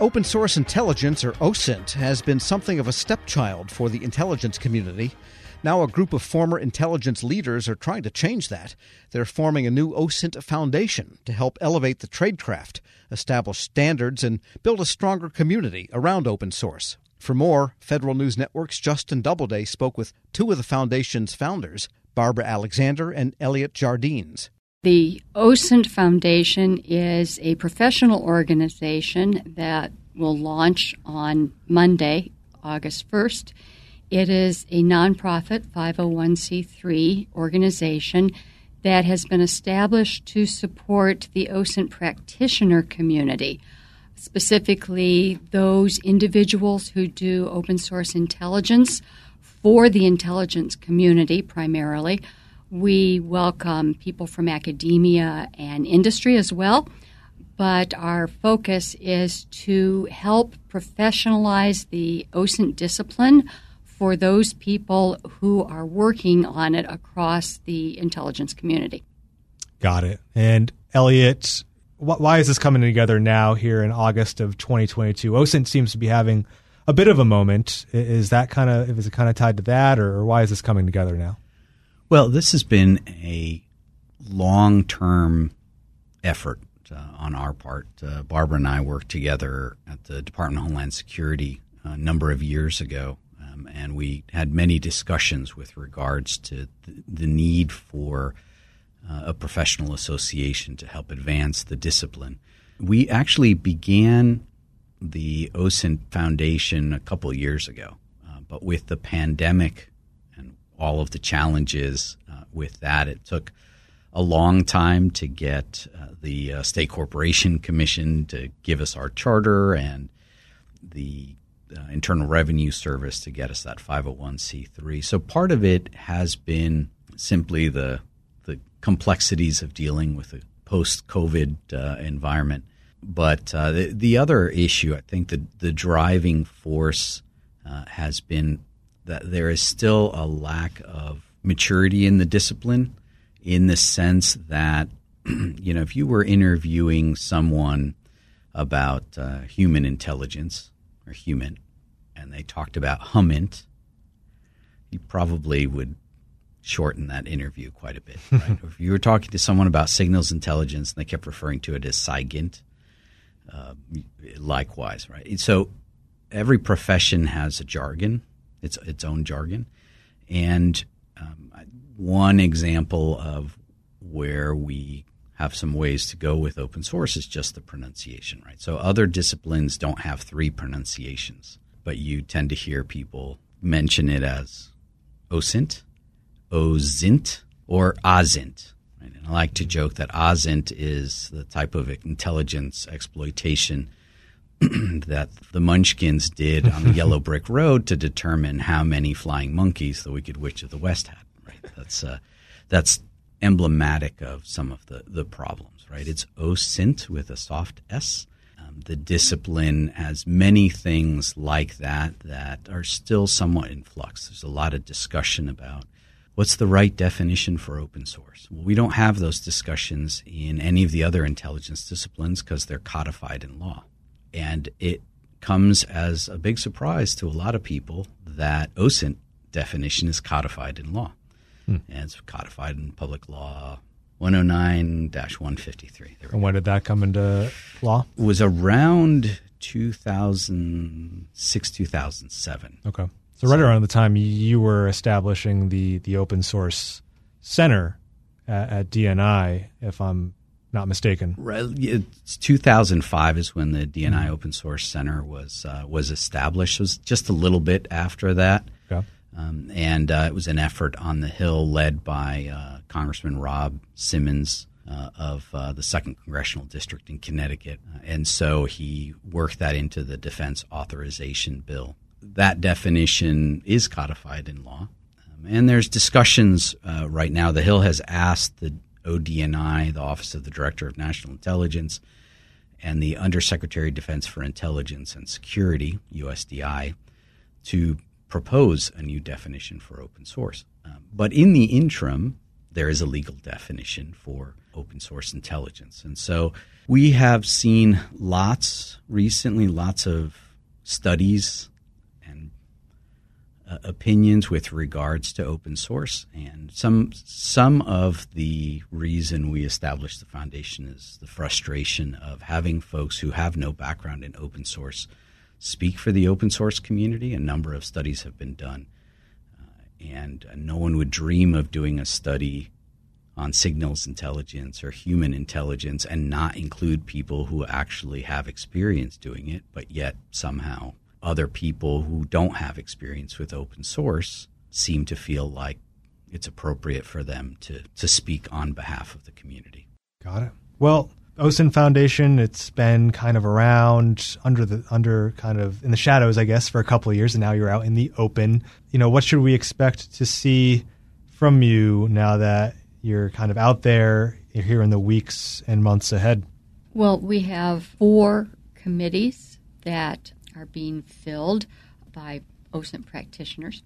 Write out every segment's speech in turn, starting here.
Open source intelligence, or OSINT, has been something of a stepchild for the intelligence community. Now, a group of former intelligence leaders are trying to change that. They're forming a new OSINT foundation to help elevate the tradecraft, establish standards, and build a stronger community around open source. For more, Federal News Network's Justin Doubleday spoke with two of the foundation's founders, Barbara Alexander and Eliot Jardines. The OSINT Foundation is a professional organization that will launch on Monday, August 1st. It is a nonprofit 501c3 organization that has been established to support the OSINT practitioner community, specifically those individuals who do open source intelligence for the intelligence community primarily we welcome people from academia and industry as well, but our focus is to help professionalize the OSINT discipline for those people who are working on it across the intelligence community. Got it. And Eliot, why is this coming together now here in August of 2022? OSINT seems to be having a bit of a moment. Is that kind of is it kind of tied to that, or why is this coming together now? Well, this has been a long term effort uh, on our part. Uh, Barbara and I worked together at the Department of Homeland Security a number of years ago, um, and we had many discussions with regards to th- the need for uh, a professional association to help advance the discipline. We actually began the OSINT Foundation a couple years ago, uh, but with the pandemic all of the challenges uh, with that. It took a long time to get uh, the uh, State Corporation Commission to give us our charter and the uh, Internal Revenue Service to get us that 501c3. So part of it has been simply the the complexities of dealing with a post-COVID uh, environment. But uh, the, the other issue, I think, the the driving force has been that there is still a lack of maturity in the discipline in the sense that you know if you were interviewing someone about uh, human intelligence or human and they talked about humint you probably would shorten that interview quite a bit right? if you were talking to someone about signals intelligence and they kept referring to it as SIGINT uh, likewise right so every profession has a jargon its its own jargon. And um, one example of where we have some ways to go with open source is just the pronunciation, right? So other disciplines don't have three pronunciations, but you tend to hear people mention it as OSINT, OSINT, or OSINT. Right? And I like to joke that OSINT is the type of intelligence exploitation that the Munchkins did on the Yellow Brick Road to determine how many flying monkeys the Wicked Witch of the West had. Right. That's uh, that's emblematic of some of the the problems. Right. It's OSINT with a soft S. Um, the discipline has many things like that that are still somewhat in flux. There's a lot of discussion about what's the right definition for open source. Well, we don't have those discussions in any of the other intelligence disciplines because they're codified in law. And it comes as a big surprise to a lot of people that OSINT definition is codified in law. Hmm. And it's codified in public law 109 153. And when did that come into law? It was around 2006, 2007. Okay. So, right around the time you were establishing the, the open source center at, at DNI, if I'm not mistaken. It's 2005 is when the DNI mm-hmm. Open Source Center was uh, was established. It was just a little bit after that, okay. um, and uh, it was an effort on the Hill led by uh, Congressman Rob Simmons. Uh, of uh, the second congressional district in Connecticut, uh, and so he worked that into the defense authorization bill. That definition is codified in law, um, and there's discussions right now. The Hill has asked the ODNI, the Office of the Director of National Intelligence, and the Undersecretary of Defense for Intelligence and Security, USDI, to propose a new definition for open source. Um, but in the interim, there is a legal definition for open source intelligence. And so we have seen lots recently, lots of studies uh, opinions with regards to open source. And some, some of the reason we established the foundation is the frustration of having folks who have no background in open source speak for the open source community. A number of studies have been done. Uh, and uh, no one would dream of doing a study on signals intelligence or human intelligence and not include people who actually have experience doing it, but yet somehow other people who don't have experience with open source seem to feel like it's appropriate for them to, to speak on behalf of the community. Got it. Well, OSINT Foundation, it's been kind of around under the under kind of in the shadows, I guess, for a couple of years, and now you're out in the open. You know, what should we expect to see from you now that you're kind of out there you're here in the weeks and months ahead? Well, we have four committees that are being filled by OSINT practitioners,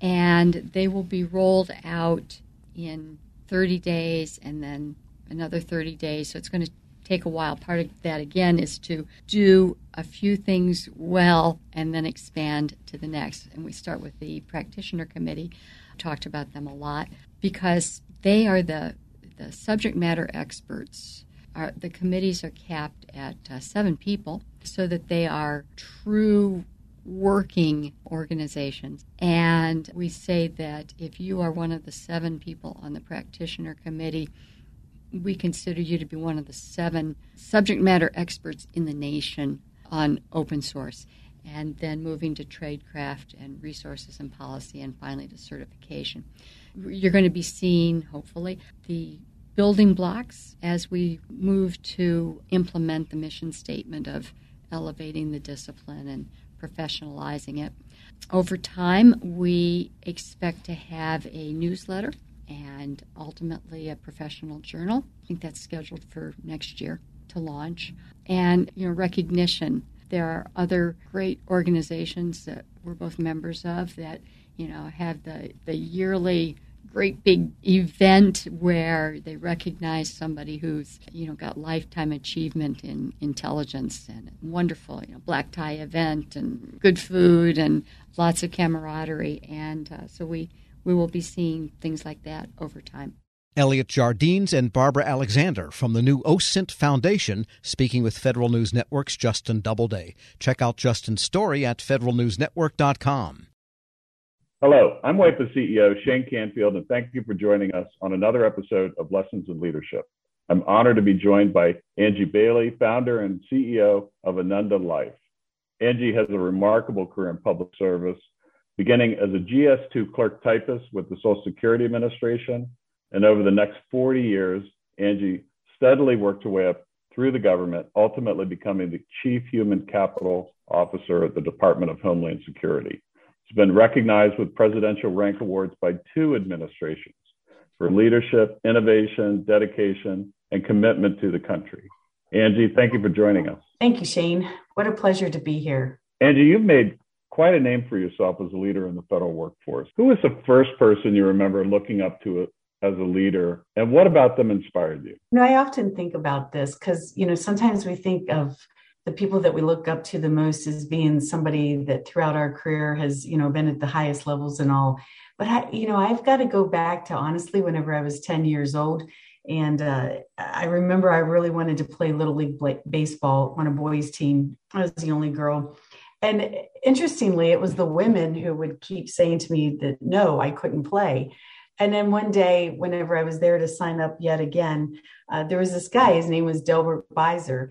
and they will be rolled out in 30 days and then another 30 days. So it's going to take a while. Part of that, again, is to do a few things well and then expand to the next. And we start with the practitioner committee. Talked about them a lot because they are the, the subject matter experts. Our, the committees are capped at uh, seven people so that they are true working organizations. And we say that if you are one of the seven people on the practitioner committee, we consider you to be one of the seven subject matter experts in the nation on open source. And then moving to tradecraft and resources and policy, and finally to certification. You're going to be seeing, hopefully, the building blocks as we move to implement the mission statement of elevating the discipline and professionalizing it. Over time, we expect to have a newsletter and ultimately a professional journal. I think that's scheduled for next year to launch. And, you know, recognition. There are other great organizations that we're both members of that, you know, have the, the yearly great big event where they recognize somebody who's you know got lifetime achievement in intelligence and wonderful you know black tie event and good food and lots of camaraderie and uh, so we we will be seeing things like that over time. Eliot Jardines and Barbara Alexander from the new OSINT Foundation speaking with Federal News Network's Justin Doubleday. Check out Justin's story at federalnewsnetwork.com. Hello, I'm WIPA CEO Shane Canfield, and thank you for joining us on another episode of Lessons in Leadership. I'm honored to be joined by Angie Bailey, founder and CEO of Ananda Life. Angie has a remarkable career in public service beginning as a GS2 clerk typist with the Social Security Administration. And over the next 40 years, Angie steadily worked her way up through the government, ultimately becoming the Chief Human Capital Officer at the Department of Homeland Security. She's been recognized with presidential rank awards by two administrations for leadership, innovation, dedication, and commitment to the country. Angie, thank you for joining us. Thank you, Shane. What a pleasure to be here. Angie, you've made quite a name for yourself as a leader in the federal workforce. Who was the first person you remember looking up to as a leader, and what about them inspired you? You know, I often think about this because you know sometimes we think of the people that we look up to the most as being somebody that throughout our career has you know been at the highest levels and all. But I, you know, I've got to go back to honestly whenever I was ten years old. And uh, I remember I really wanted to play Little League baseball on a boys' team. I was the only girl and interestingly, it was the women who would keep saying to me that no, I couldn't play. And then one day, whenever I was there to sign up yet again, uh, there was this guy. His name was Delbert Beiser.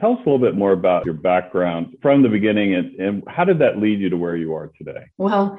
Tell us a little bit more about your background from the beginning and, and how did that lead you to where you are today? Well,